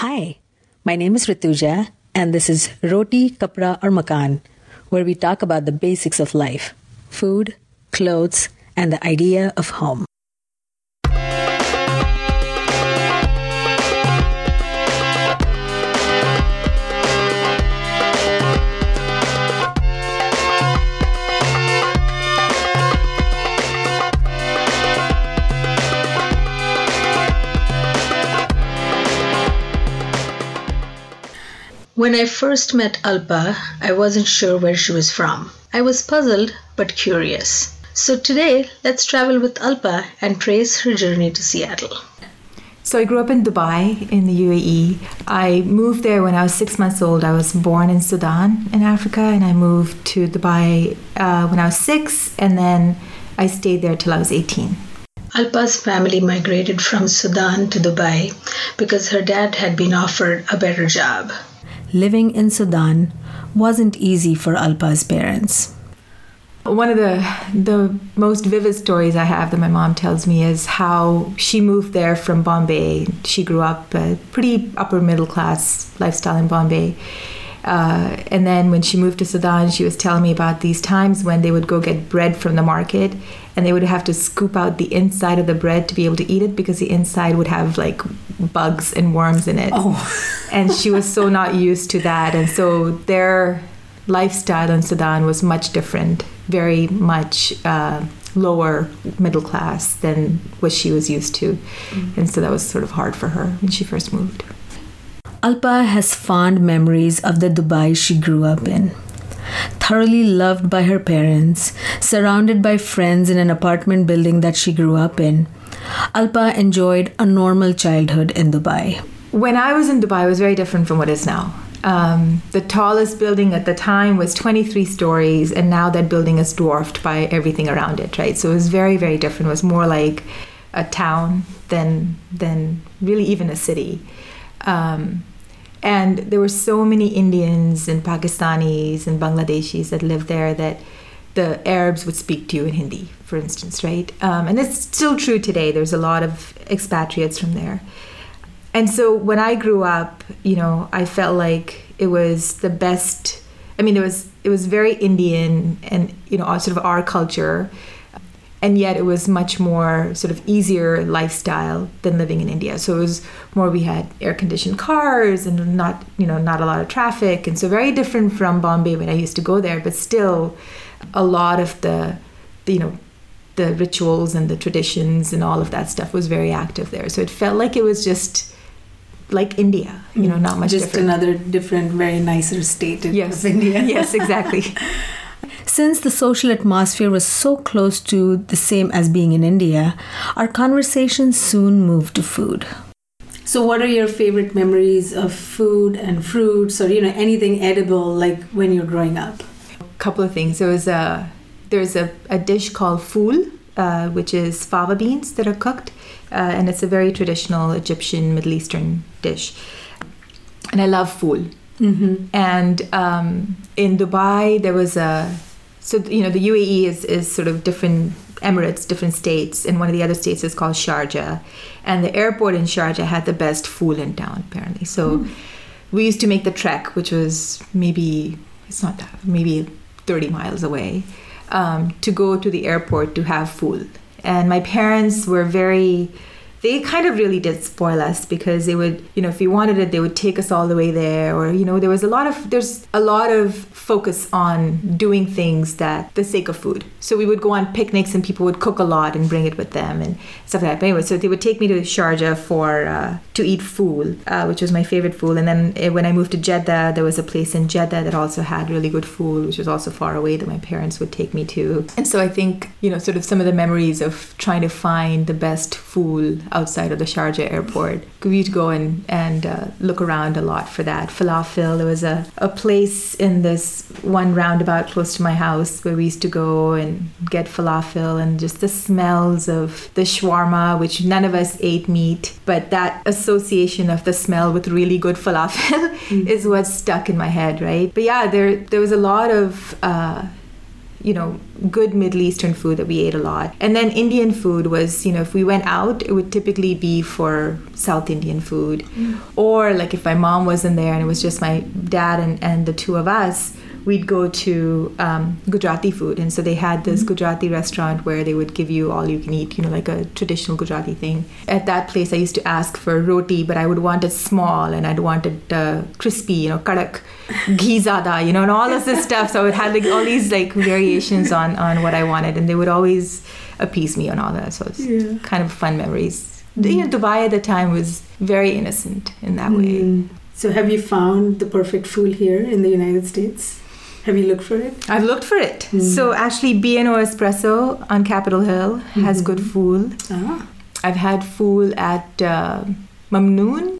Hi, my name is Rituja, and this is Roti, Kapra, or Makan, where we talk about the basics of life food, clothes, and the idea of home. When I first met Alpa, I wasn't sure where she was from. I was puzzled but curious. So today, let's travel with Alpa and trace her journey to Seattle. So I grew up in Dubai in the UAE. I moved there when I was six months old. I was born in Sudan in Africa, and I moved to Dubai uh, when I was six, and then I stayed there till I was 18. Alpa's family migrated from Sudan to Dubai because her dad had been offered a better job living in Sudan wasn't easy for Alpa's parents. One of the the most vivid stories I have that my mom tells me is how she moved there from Bombay. She grew up a pretty upper middle class lifestyle in Bombay. Uh, and then when she moved to Sudan, she was telling me about these times when they would go get bread from the market and they would have to scoop out the inside of the bread to be able to eat it because the inside would have like bugs and worms in it. Oh. and she was so not used to that. And so their lifestyle in Sudan was much different, very much uh, lower middle class than what she was used to. Mm-hmm. And so that was sort of hard for her when she first moved. Alpa has fond memories of the Dubai she grew up in thoroughly loved by her parents, surrounded by friends in an apartment building that she grew up in. Alpa enjoyed a normal childhood in Dubai. When I was in Dubai, it was very different from what is now. Um, the tallest building at the time was 23 stories, and now that building is dwarfed by everything around it, right? So it was very, very different. It was more like a town than than really even a city. Um, and there were so many Indians and Pakistanis and Bangladeshis that lived there that the Arabs would speak to you in Hindi, for instance, right? Um, and it's still true today. There's a lot of expatriates from there. And so when I grew up, you know, I felt like it was the best. I mean, it was it was very Indian and you know, sort of our culture and yet it was much more sort of easier lifestyle than living in India. So it was more we had air conditioned cars and not you know not a lot of traffic, and so very different from Bombay when I used to go there, but still a lot of the, the you know the rituals and the traditions and all of that stuff was very active there. So it felt like it was just like India, you know, mm-hmm. not much just different. another different, very nicer state yes. of India. yes, exactly. Since the social atmosphere was so close to the same as being in India, our conversation soon moved to food. So, what are your favorite memories of food and fruits, or you know anything edible like when you're growing up? A couple of things. There was a there's a, a dish called fool, uh, which is fava beans that are cooked, uh, and it's a very traditional Egyptian Middle Eastern dish. And I love fool. Mm-hmm. And um, in Dubai, there was a so you know the UAE is is sort of different emirates, different states, and one of the other states is called Sharjah, and the airport in Sharjah had the best food in town apparently. So mm. we used to make the trek, which was maybe it's not that maybe 30 miles away, um, to go to the airport to have food. And my parents were very they kind of really did spoil us because they would, you know, if we wanted it, they would take us all the way there. Or, you know, there was a lot of, there's a lot of focus on doing things that the sake of food. So we would go on picnics and people would cook a lot and bring it with them and stuff like that. But anyway, so they would take me to Sharjah for, uh, to eat fool, uh, which was my favorite fool. And then uh, when I moved to Jeddah, there was a place in Jeddah that also had really good food, which was also far away that my parents would take me to. And so I think, you know, sort of some of the memories of trying to find the best food outside of the Sharjah airport. We used to go and, and uh, look around a lot for that. Falafel, there was a, a place in this one roundabout close to my house where we used to go and get falafel and just the smells of the shawarma, which none of us ate meat, but that association of the smell with really good falafel mm. is what stuck in my head, right? But yeah, there there was a lot of uh, you know, good Middle Eastern food that we ate a lot. And then Indian food was, you know, if we went out, it would typically be for South Indian food. Mm. Or like if my mom wasn't there and it was just my dad and, and the two of us, we'd go to um, Gujarati food. And so they had this mm-hmm. Gujarati restaurant where they would give you all you can eat, you know, like a traditional Gujarati thing. At that place, I used to ask for roti, but I would want it small and I'd want it uh, crispy, you know, kadak, ghee zada, you know, and all of this stuff. So it had like all these like variations on, on what I wanted. And they would always appease me on all that. So it's yeah. kind of fun memories. Mm-hmm. You know, Dubai at the time was very innocent in that mm-hmm. way. So, have you found the perfect food here in the United States? Have you looked for it? I've looked for it. Mm. So actually, B&O Espresso on Capitol Hill mm-hmm. has good fool. Ah. I've had fool at uh, Mamnoon.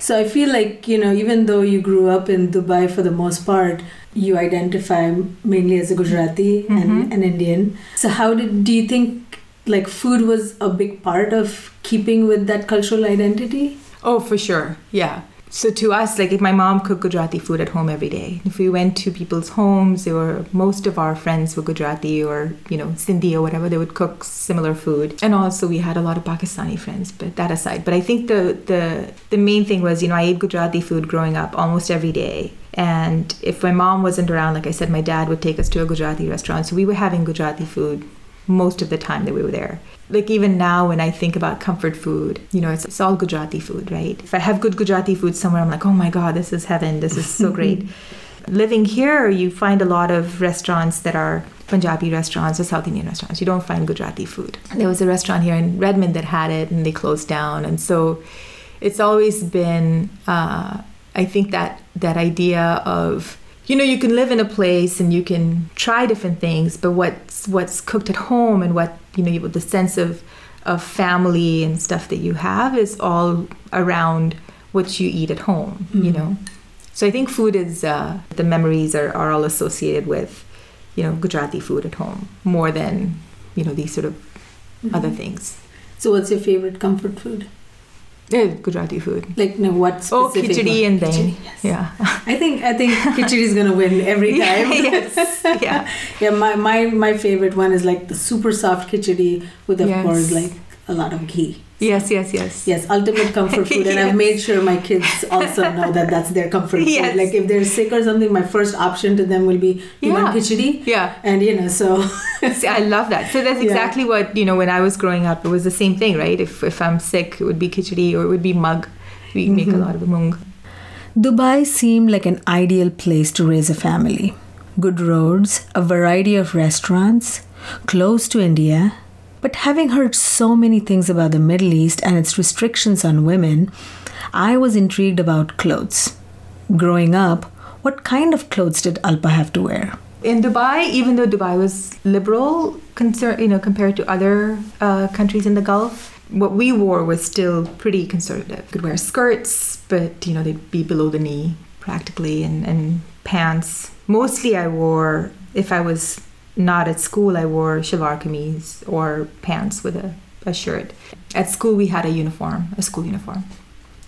So I feel like, you know, even though you grew up in Dubai for the most part, you identify mainly as a Gujarati mm-hmm. and an Indian. So how did do you think like food was a big part of keeping with that cultural identity? Oh, for sure. Yeah. So to us, like if my mom cooked Gujarati food at home every day, if we went to people's homes, or most of our friends were Gujarati or you know Sindhi or whatever, they would cook similar food. And also we had a lot of Pakistani friends, but that aside. But I think the the the main thing was you know I ate Gujarati food growing up almost every day. And if my mom wasn't around, like I said, my dad would take us to a Gujarati restaurant. So we were having Gujarati food most of the time that we were there. Like even now, when I think about comfort food, you know, it's, it's all Gujarati food, right? If I have good Gujarati food somewhere, I'm like, oh my God, this is heaven. This is so great. Living here, you find a lot of restaurants that are Punjabi restaurants or South Indian restaurants. You don't find Gujarati food. There was a restaurant here in Redmond that had it and they closed down. And so it's always been, uh, I think, that, that idea of, you know you can live in a place and you can try different things but what's what's cooked at home and what you know the sense of of family and stuff that you have is all around what you eat at home mm-hmm. you know so i think food is uh, the memories are, are all associated with you know gujarati food at home more than you know these sort of mm-hmm. other things so what's your favorite comfort food yeah, Gujarati food. Like no, what? Oh, khichdi and then yes. yeah. I think I think khichdi is gonna win every time. yes. Yeah. yeah. My my my favorite one is like the super soft khichdi with of yes. course like a lot of ghee. Yes, yes, yes. Yes, ultimate comfort food. And yes. I've made sure my kids also know that that's their comfort yes. food. Like if they're sick or something, my first option to them will be, you yeah. want khichdi? Yeah. And, you know, so. See, I love that. So that's exactly yeah. what, you know, when I was growing up, it was the same thing, right? If, if I'm sick, it would be khichdi or it would be mug. We mm-hmm. make a mm-hmm. lot of mung. Dubai seemed like an ideal place to raise a family. Good roads, a variety of restaurants, close to India, but having heard so many things about the Middle East and its restrictions on women, I was intrigued about clothes. Growing up, what kind of clothes did Alpa have to wear? In Dubai, even though Dubai was liberal, concern, you know, compared to other uh, countries in the Gulf, what we wore was still pretty conservative. Could wear skirts, but you know they'd be below the knee practically, and, and pants. Mostly, I wore if I was not at school, I wore shalwar kameez or pants with a, a shirt. At school, we had a uniform, a school uniform,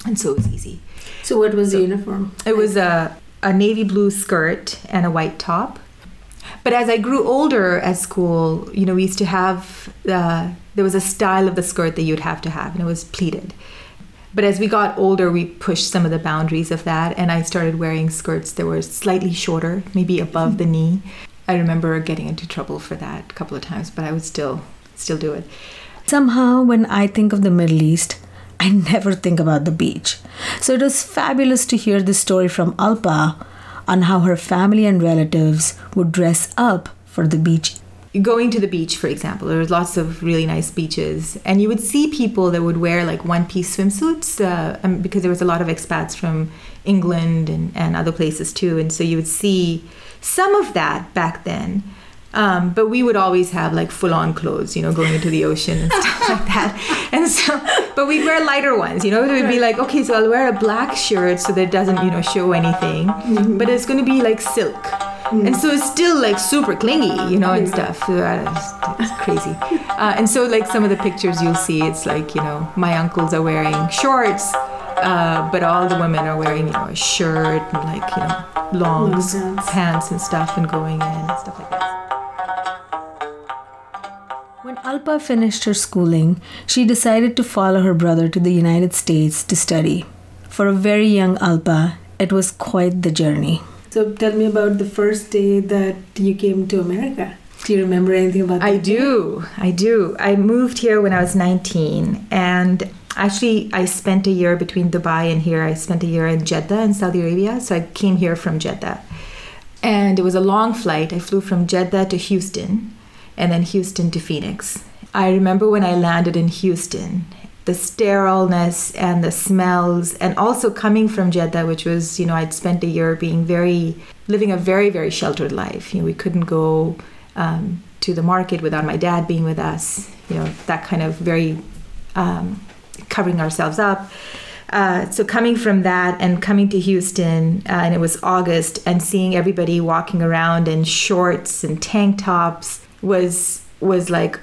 and so it was easy. So, what was so the uniform? It was a, a navy blue skirt and a white top. But as I grew older at school, you know, we used to have uh, there was a style of the skirt that you'd have to have, and it was pleated. But as we got older, we pushed some of the boundaries of that, and I started wearing skirts that were slightly shorter, maybe above the knee. I remember getting into trouble for that a couple of times, but I would still still do it. Somehow when I think of the Middle East, I never think about the beach. So it was fabulous to hear this story from Alpa on how her family and relatives would dress up for the beach. Going to the beach, for example, there was lots of really nice beaches, and you would see people that would wear like one-piece swimsuits uh, um, because there was a lot of expats from England and, and other places too, and so you would see some of that back then. Um, but we would always have like full on clothes, you know, going into the ocean and stuff like that. And so, but we'd wear lighter ones, you know, we'd be like, okay, so I'll wear a black shirt so that it doesn't, you know, show anything, mm-hmm. but it's going to be like silk. Mm-hmm. And so it's still like super clingy, you know, and stuff. So it's, it's crazy. Uh, and so, like, some of the pictures you'll see, it's like, you know, my uncles are wearing shorts uh, but all the women are wearing, you know, a shirt and like, you know, long pants and stuff and going in and stuff like that. When Alpa finished her schooling, she decided to follow her brother to the United States to study. For a very young Alpa, it was quite the journey. So tell me about the first day that you came to America. Do you remember anything about that? I do. I do. I moved here when I was 19 and actually I spent a year between Dubai and here. I spent a year in Jeddah in Saudi Arabia, so I came here from Jeddah. And it was a long flight. I flew from Jeddah to Houston and then Houston to Phoenix. I remember when I landed in Houston, the sterileness and the smells, and also coming from Jeddah, which was, you know, I'd spent a year being very, living a very, very sheltered life. You know, we couldn't go um, to the market without my dad being with us, you know, that kind of very um, covering ourselves up. Uh, so coming from that and coming to Houston, uh, and it was August, and seeing everybody walking around in shorts and tank tops was was like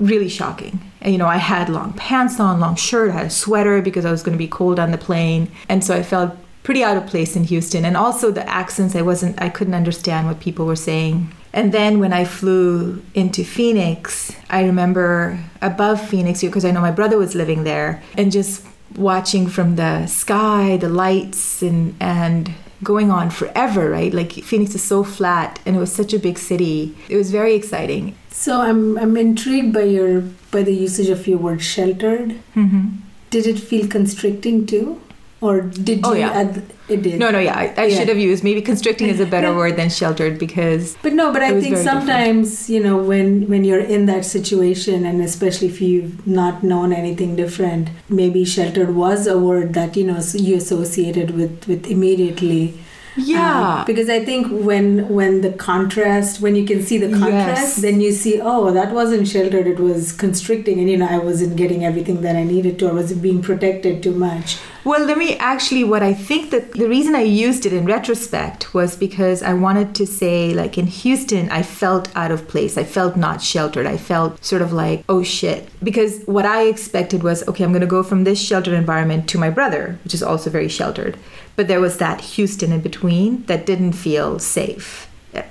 really shocking. And, you know, I had long pants on, long shirt, I had a sweater because I was going to be cold on the plane, and so I felt pretty out of place in Houston. And also the accents, I wasn't, I couldn't understand what people were saying. And then when I flew into Phoenix, I remember above Phoenix because I know my brother was living there, and just watching from the sky, the lights, and and going on forever, right? Like Phoenix is so flat and it was such a big city. It was very exciting. So I'm I'm intrigued by your by the usage of your word sheltered. Mm-hmm. Did it feel constricting too? Or did Oh, you yeah. add it did? No, no, yeah, I, I Yeah. should have used maybe constricting is a better word than sheltered because But no, but I think very different. sometimes, you know, when when you're in that situation and especially if you've not known anything different, maybe sheltered was a word that, you know, you associated with with immediately. Yeah, Um, because I think when when the contrast, when you can see the contrast, Yes. then you see, oh, that wasn't sheltered; it was constricting, and you know, I wasn't getting everything that I needed to. I was it being protected too much. Well, let me actually, what I think that the reason I used it in retrospect was because I wanted to say, like in Houston, I felt out of place. I felt not sheltered. I felt sort of like, oh shit. Because what I expected was, okay, I'm going to go from this sheltered environment to my brother, which is also very sheltered. But there was that Houston in between that didn't feel safe. Uh,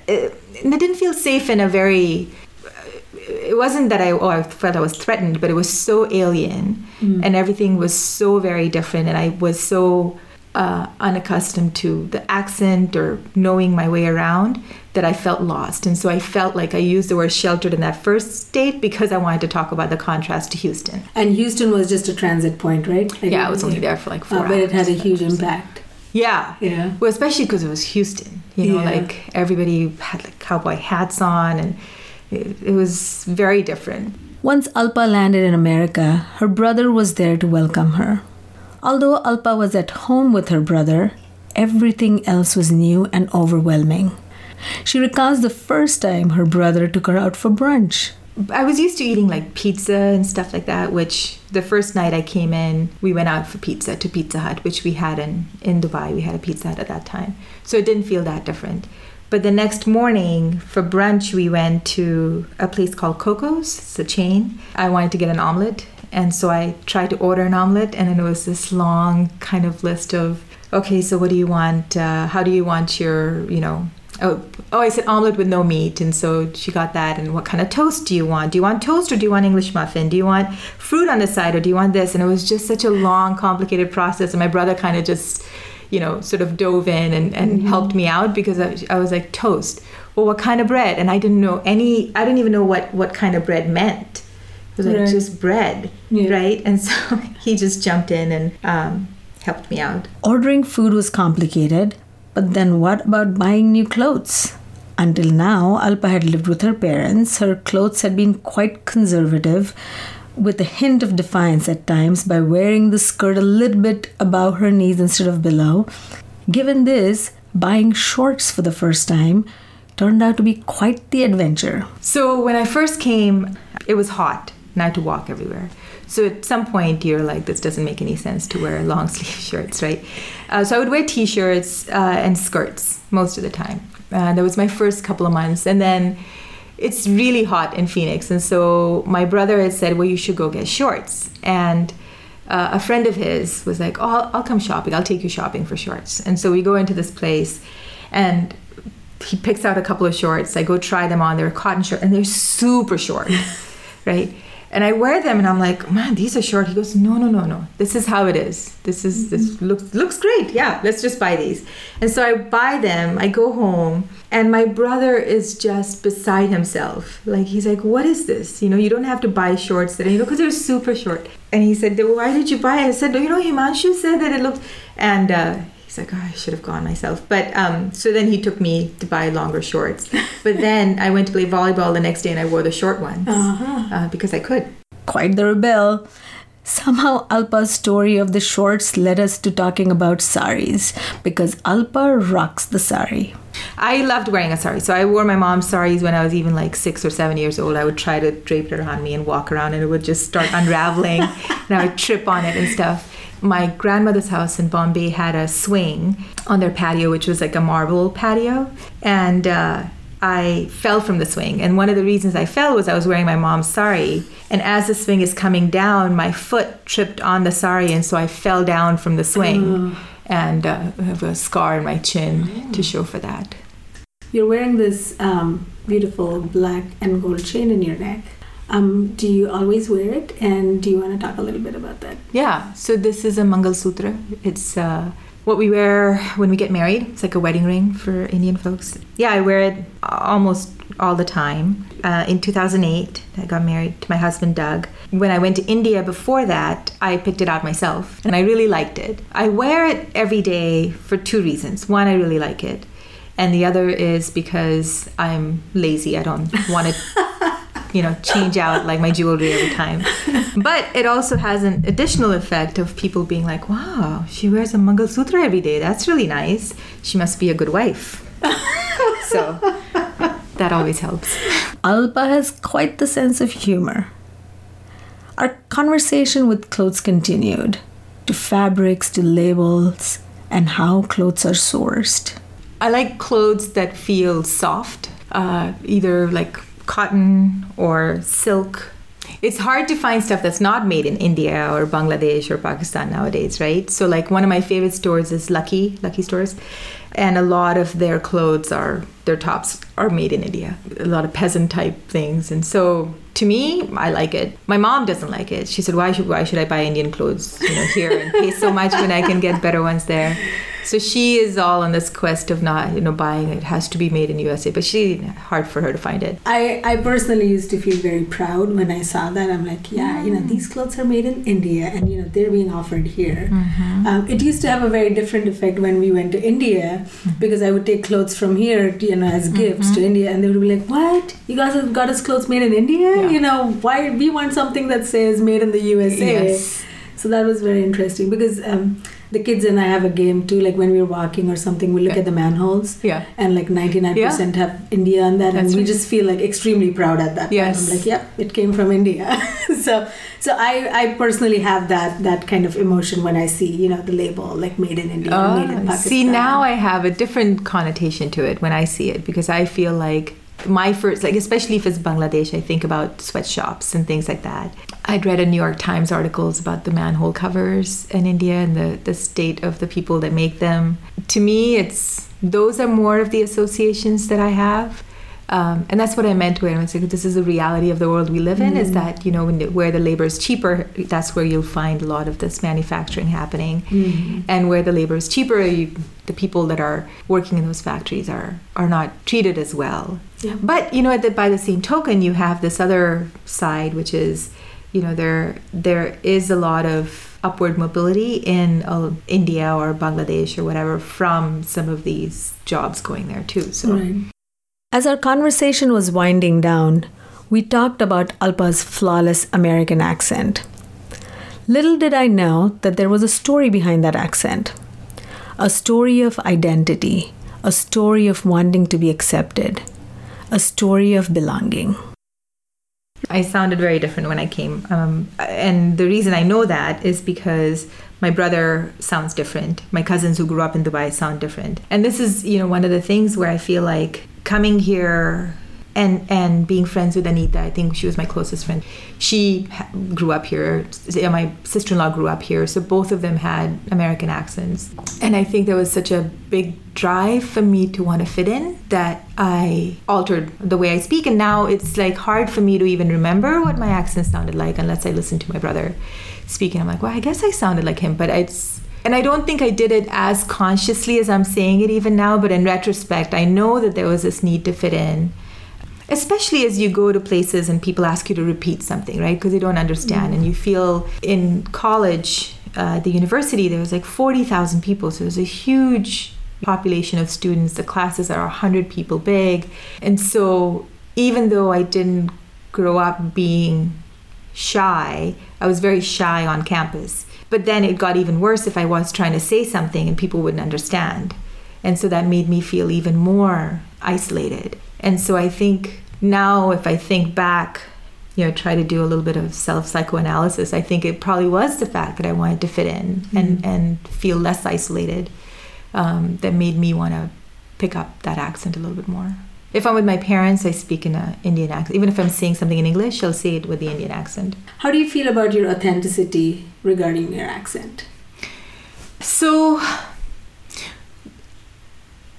And it didn't feel safe in a very it wasn't that I, oh, I felt I was threatened, but it was so alien and everything was so very different. And I was so uh, unaccustomed to the accent or knowing my way around that I felt lost. And so I felt like I used the word sheltered in that first state because I wanted to talk about the contrast to Houston. And Houston was just a transit point, right? Like, Yeah, I was only there for like four Uh, but it had a huge impact. Yeah. Yeah. Well, especially because it was Houston. You know, Yeah. like everybody had like cowboy hats on and it, it was very different. Once Alpa landed in America, her brother was there to welcome her. Although Alpa was at home with her brother, everything else was new and overwhelming. She recounts the first time her brother took her out for brunch. I was used to eating like pizza and stuff like that, which the first night I came in, we went out for pizza to Pizza Hut, which we had in, in Dubai. We had a Pizza Hut at that time. So it didn't feel that different. But the next morning for brunch, we went to a place called Coco's. It's a chain. I wanted to get an omelet. And so I tried to order an omelet, and then it was this long kind of list of, okay, so what do you want? Uh, how do you want your, you know, Oh, oh, I said omelet with no meat, and so she got that. And what kind of toast do you want? Do you want toast or do you want English muffin? Do you want fruit on the side or do you want this? And it was just such a long, complicated process. And my brother kind of just, you know, sort of dove in and, and helped me out because I, I was like toast. Well, what kind of bread? And I didn't know any. I didn't even know what what kind of bread meant. It was like Right. just bread, Yeah. right? And so he just jumped in and um, helped me out. Ordering food was complicated, but then what about buying new clothes? Until now, Alpa had lived with her parents. Her clothes had been quite conservative, with a hint of defiance at times by wearing the skirt a little bit above her knees instead of below. Given this, buying shorts for the first time turned out to be quite the adventure. So when I first came, it was hot and I had to walk everywhere. So at some point, you're like, this doesn't make any sense to wear long sleeve shirts, right? Uh, so I would wear t shirts uh, and skirts most of the time. Uh, that was my first couple of months. And then it's really hot in Phoenix. And so my brother had said, well, you should go get shorts. And uh, a friend of his was like, oh, I'll, I'll come shopping. I'll take you shopping for shorts. And so we go into this place and he picks out a couple of shorts. I go try them on. They're cotton shorts and they're super short. right? And I wear them and I'm like, man, these are short. He goes, no, no, no, no. This is how it is. This is this looks looks great. Yeah, let's just buy these. And so I buy them. I go home and my brother is just beside himself. Like he's like, what is this? You know, you don't have to buy shorts that you know because they're super short. And he said, why did you buy it? I said, you know, Himanshu said that it looked and. Uh, he's like, oh, I should have gone myself. But um, so then he took me to buy longer shorts. But then I went to play volleyball the next day and I wore the short ones Uh-huh. uh, because I could. Quite the rebel. Somehow, Alpa's story of the shorts led us to talking about saris because Alpa rocks the sari. I loved wearing a sari. So I wore my mom's saris when I was even like six or seven years old. I would try to drape it around me and walk around and it would just start unraveling and I would trip on it and stuff. My grandmother's house in Bombay had a swing on their patio, which was like a marble patio. And uh, I fell from the swing. And one of the reasons I fell was I was wearing my mom's sari. And as the swing is coming down, my foot tripped on the sari. And so I fell down from the swing. And uh, I have a scar in my chin to show for that. You're wearing this um, beautiful black and gold chain in your neck. Um, do you always wear it? And do you want to talk a little bit about that? Yeah, so this is a Mangal Sutra. It's uh, what we wear when we get married. It's like a wedding ring for Indian folks. Yeah, I wear it almost all the time. Uh, in 2008, I got married to my husband Doug. When I went to India before that, I picked it out myself and I really liked it. I wear it every day for two reasons. One, I really like it. And the other is because I'm lazy. I don't want to you know change out like my jewelry every time. But it also has an additional effect of people being like wow she wears a mangal sutra every day. That's really nice. She must be a good wife. So that always helps. Alpa has quite the sense of humor. Our conversation with clothes continued to fabrics, to labels, and how clothes are sourced. i like clothes that feel soft uh, either like cotton or silk it's hard to find stuff that's not made in India or Bangladesh or Pakistan nowadays, right? So like one of my favorite stores is Lucky, Lucky stores. And a lot of their clothes are their tops are made in India. A lot of peasant type things. And so to me, I like it. My mom doesn't like it. She said, "Why should why should I buy Indian clothes, you know, here and pay so much when I can get better ones there?" So she is all on this quest of not, you know, buying it has to be made in USA, but she hard for her to find it. I, I personally used to feel very proud when I saw that. I'm like, yeah, you know, mm. these clothes are made in India and, you know, they're being offered here. Mm-hmm. Um, it used to have a very different effect when we went to India mm-hmm. because I would take clothes from here, you know, as mm-hmm. gifts to India and they would be like, what? You guys have got us clothes made in India? Yeah. You know, why? We want something that says made in the USA. Yes. So that was very interesting because um, the kids and I have a game too. Like when we're walking or something, we look at the manholes Yeah. and like 99% have India on that, That's and we right. just feel like extremely proud at that. Yes. point. I'm like, yep, it came from India. so, so I, I personally have that that kind of emotion when I see you know the label like made in India, made in Oh, Pakistan. see, now I have a different connotation to it when I see it because I feel like my first, like, especially if it's Bangladesh, I think about sweatshops and things like that. I'd read a New York Times articles about the manhole covers in India and the, the state of the people that make them. To me, it's those are more of the associations that I have. Um, and that's what I meant when I said this is the reality of the world we live in. Is that you know when the, where the labor is cheaper, that's where you'll find a lot of this manufacturing happening, Mm-hmm. and where the labor is cheaper, you, the people that are working in those factories are are not treated as well. Yeah. But you know, at the, by the same token, you have this other side, which is, you know, there there is a lot of upward mobility in uh, India or Bangladesh or whatever from some of these jobs going there too. So Right. As our conversation was winding down, we talked about Alpa's flawless American accent. Little did I know that there was a story behind that accent a story of identity, a story of wanting to be accepted, a story of belonging. I sounded very different when I came. Um, and the reason I know that is because my brother sounds different. My cousins who grew up in Dubai sound different. And this is, you know, one of the things where I feel like coming here and and being friends with Anita, I think she was my closest friend. She grew up here. My sister-in-law grew up here, so both of them had American accents. And I think there was such a big drive for me to want to fit in that I altered the way I speak. And now it's like hard for me to even remember what my accent sounded like unless I listen to my brother speaking. I'm like, well, I guess I sounded like him, but it's and I don't think I did it as consciously as I'm saying it even now, but in retrospect, I know that there was this need to fit in especially as you go to places and people ask you to repeat something, right? Because they don't understand. Mm-hmm. And you feel in college, uh, the university, there was like 40,000 people. So was a huge population of students. The classes are 100 people big. And so even though I didn't grow up being shy, I was very shy on campus. But then it got even worse if I was trying to say something and people wouldn't understand. And so that made me feel even more isolated. And so I think now, if I think back, you know, try to do a little bit of self psychoanalysis, I think it probably was the fact that I wanted to fit in mm-hmm. and, and feel less isolated um, that made me want to pick up that accent a little bit more. If I'm with my parents, I speak in an Indian accent. Even if I'm saying something in English, I'll say it with the Indian accent. How do you feel about your authenticity regarding your accent? So,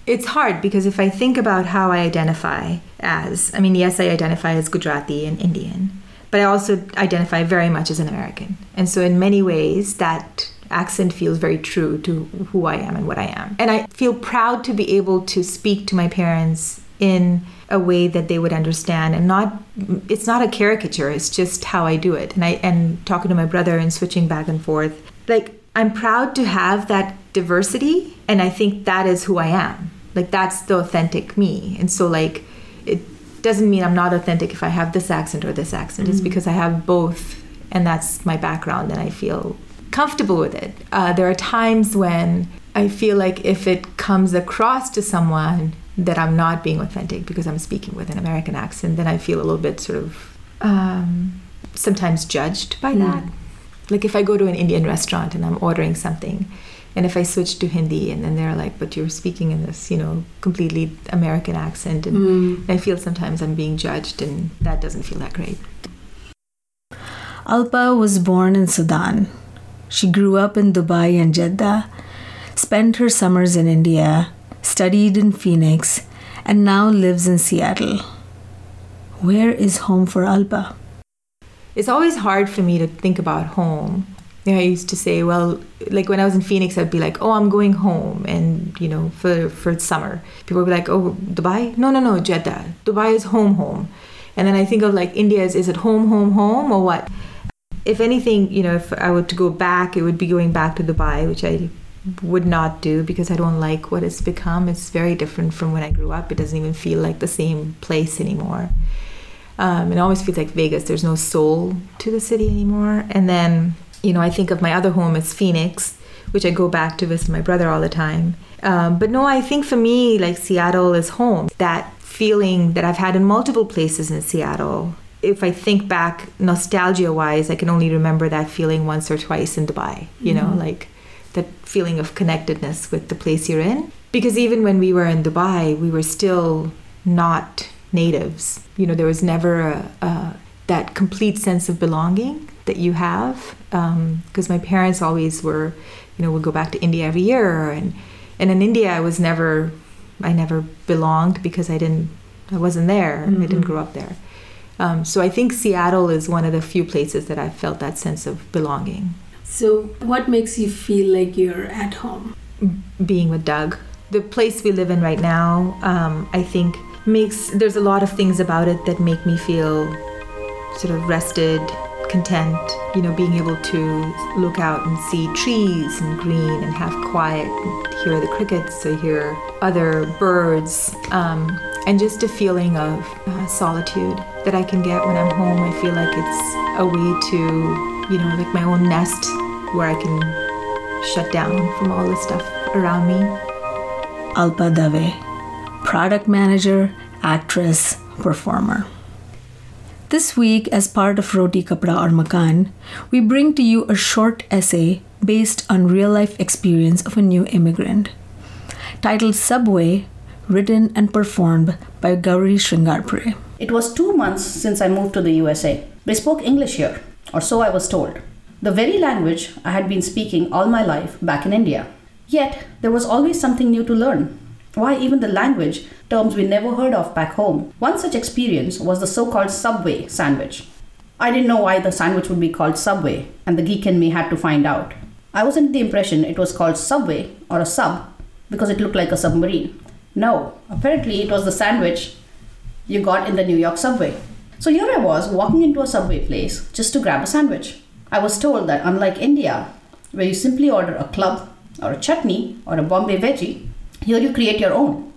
it's hard because if I think about how I identify as, I mean, yes, I identify as Gujarati and Indian, but I also identify very much as an American. And so, in many ways, that accent feels very true to who I am and what I am. And I feel proud to be able to speak to my parents in a way that they would understand and not it's not a caricature it's just how i do it. And i and talking to my brother and switching back and forth like i'm proud to have that diversity and i think that is who i am. Like that's the authentic me. And so like it doesn't mean i'm not authentic if i have this accent or this accent. Mm-hmm. it's because i have both and that's my background and i feel comfortable with it. Uh, there are times when i feel like if it comes across to someone that i'm not being authentic because i'm speaking with an american accent then i feel a little bit sort of um, sometimes judged by mm. that like if i go to an indian restaurant and i'm ordering something and if I switch to Hindi and then they're like, but you're speaking in this, you know, completely American accent, and mm. I feel sometimes I'm being judged, and that doesn't feel that great. Alpa was born in Sudan. She grew up in Dubai and Jeddah, spent her summers in India, studied in Phoenix, and now lives in Seattle. Where is home for Alpa? It's always hard for me to think about home yeah, I used to say, well, like when I was in Phoenix, I'd be like, oh, I'm going home, and you know, for for summer, people would be like, oh, Dubai? No, no, no, Jeddah. Dubai is home, home. And then I think of like India is it home, home, home, or what? If anything, you know, if I were to go back, it would be going back to Dubai, which I would not do because I don't like what it's become. It's very different from when I grew up. It doesn't even feel like the same place anymore. Um, it always feels like Vegas. There's no soul to the city anymore. And then you know, I think of my other home as Phoenix, which I go back to visit my brother all the time. Um, but no, I think for me, like Seattle is home. That feeling that I've had in multiple places in Seattle. If I think back nostalgia wise, I can only remember that feeling once or twice in Dubai, you mm-hmm. know, like that feeling of connectedness with the place you're in. Because even when we were in Dubai, we were still not natives. You know, there was never a, a that complete sense of belonging that you have because um, my parents always were you know would go back to india every year and and in india i was never i never belonged because i didn't i wasn't there mm-hmm. i didn't grow up there um, so i think seattle is one of the few places that i felt that sense of belonging so what makes you feel like you're at home being with doug the place we live in right now um, i think makes there's a lot of things about it that make me feel sort of rested content, you know, being able to look out and see trees and green and have quiet and hear the crickets or hear other birds, um, and just a feeling of uh, solitude that I can get when I'm home. I feel like it's a way to, you know, like my own nest where I can shut down from all the stuff around me. Alpa Dave, product manager, actress, performer. This week, as part of Roti Kapda or Makan, we bring to you a short essay based on real life experience of a new immigrant. Titled Subway written and performed by Gauri Shringarpure. It was two months since I moved to the USA. We spoke English here, or so I was told. The very language I had been speaking all my life back in India. Yet, there was always something new to learn. Why, even the language, terms we never heard of back home. One such experience was the so called Subway sandwich. I didn't know why the sandwich would be called Subway, and the geek in me had to find out. I was under the impression it was called Subway or a sub because it looked like a submarine. No, apparently it was the sandwich you got in the New York subway. So here I was walking into a subway place just to grab a sandwich. I was told that unlike India, where you simply order a club or a chutney or a Bombay veggie, here you create your own.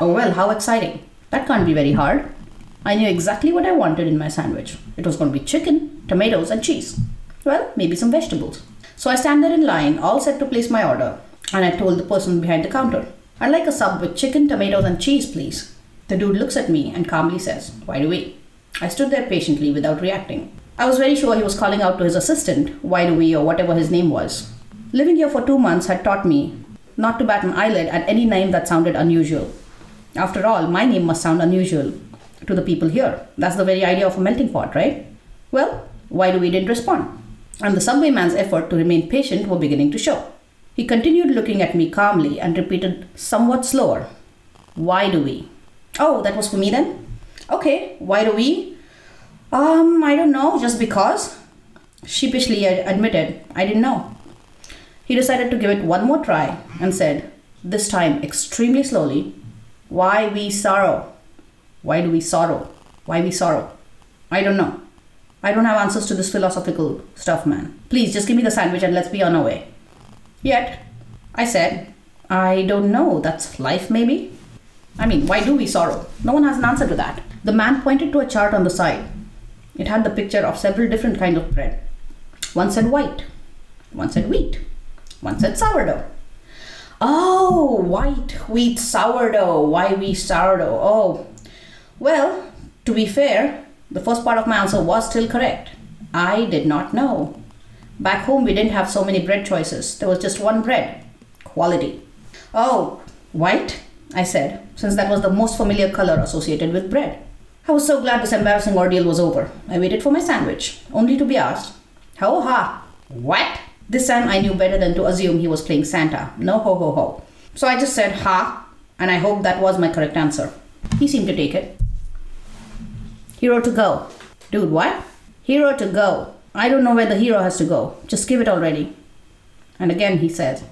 Oh well, how exciting. That can't be very hard. I knew exactly what I wanted in my sandwich. It was going to be chicken, tomatoes, and cheese. Well, maybe some vegetables. So I stand there in line, all set to place my order, and I told the person behind the counter, I'd like a sub with chicken, tomatoes, and cheese, please. The dude looks at me and calmly says, Why do we? I stood there patiently without reacting. I was very sure he was calling out to his assistant, Why do we, or whatever his name was. Living here for two months had taught me not to bat an eyelid at any name that sounded unusual. After all, my name must sound unusual to the people here. That's the very idea of a melting pot, right? Well, why do we didn't respond? And the subway man's effort to remain patient were beginning to show. He continued looking at me calmly and repeated somewhat slower, Why do we? Oh, that was for me then? Okay, why do we? Um, I don't know, just because. Sheepishly admitted, I didn't know. He decided to give it one more try and said, this time extremely slowly, Why we sorrow? Why do we sorrow? Why we sorrow? I don't know. I don't have answers to this philosophical stuff, man. Please just give me the sandwich and let's be on our way. Yet, I said, I don't know. That's life, maybe? I mean, why do we sorrow? No one has an answer to that. The man pointed to a chart on the side. It had the picture of several different kinds of bread. One said white, one said wheat, one said sourdough. Oh, white wheat sourdough. Why we sourdough? Oh, well, to be fair, the first part of my answer was still correct. I did not know. Back home, we didn't have so many bread choices. There was just one bread. Quality. Oh, white? I said, since that was the most familiar color associated with bread. I was so glad this embarrassing ordeal was over. I waited for my sandwich, only to be asked, Ho ha! What? This time I knew better than to assume he was playing Santa. No ho ho ho. So I just said ha, and I hope that was my correct answer. He seemed to take it. Hero to go. Dude, what? Hero to go. I don't know where the hero has to go. Just give it already. And again he said,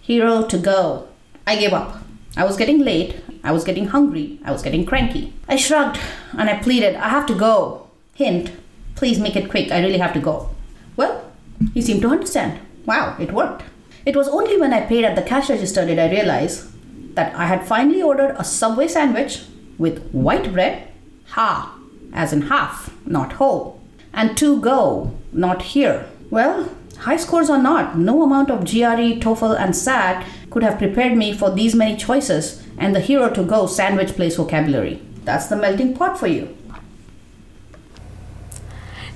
Hero to go. I gave up. I was getting late. I was getting hungry. I was getting cranky. I shrugged and I pleaded, I have to go. Hint, please make it quick. I really have to go. Well, he seemed to understand. Wow, it worked. It was only when I paid at the cash register did I realize that I had finally ordered a Subway sandwich with white bread, ha, as in half, not whole, and to go, not here. Well, high scores or not, no amount of GRE, TOEFL, and SAT could have prepared me for these many choices and the hero to go sandwich place vocabulary. That's the melting pot for you.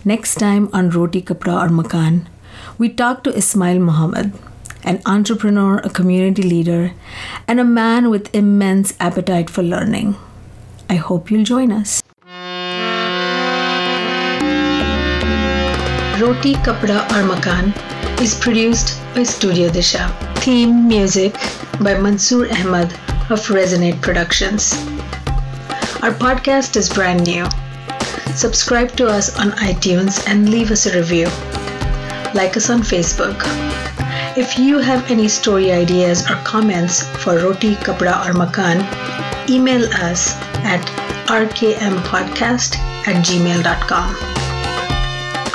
Next time on Roti Kapra or Makan, we talk to Ismail Muhammad, an entrepreneur, a community leader, and a man with immense appetite for learning. I hope you'll join us. Roti Kapda or Makan is produced by Studio Disha. Theme music by Mansoor Ahmad of Resonate Productions. Our podcast is brand new. Subscribe to us on iTunes and leave us a review. Like us on Facebook. If you have any story ideas or comments for Roti Kapda or Makan, email us at rkmpodcast at gmail.com.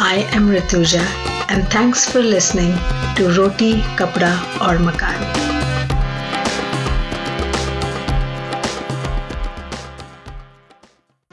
I am Rituja and thanks for listening to Roti Kapda or Makan.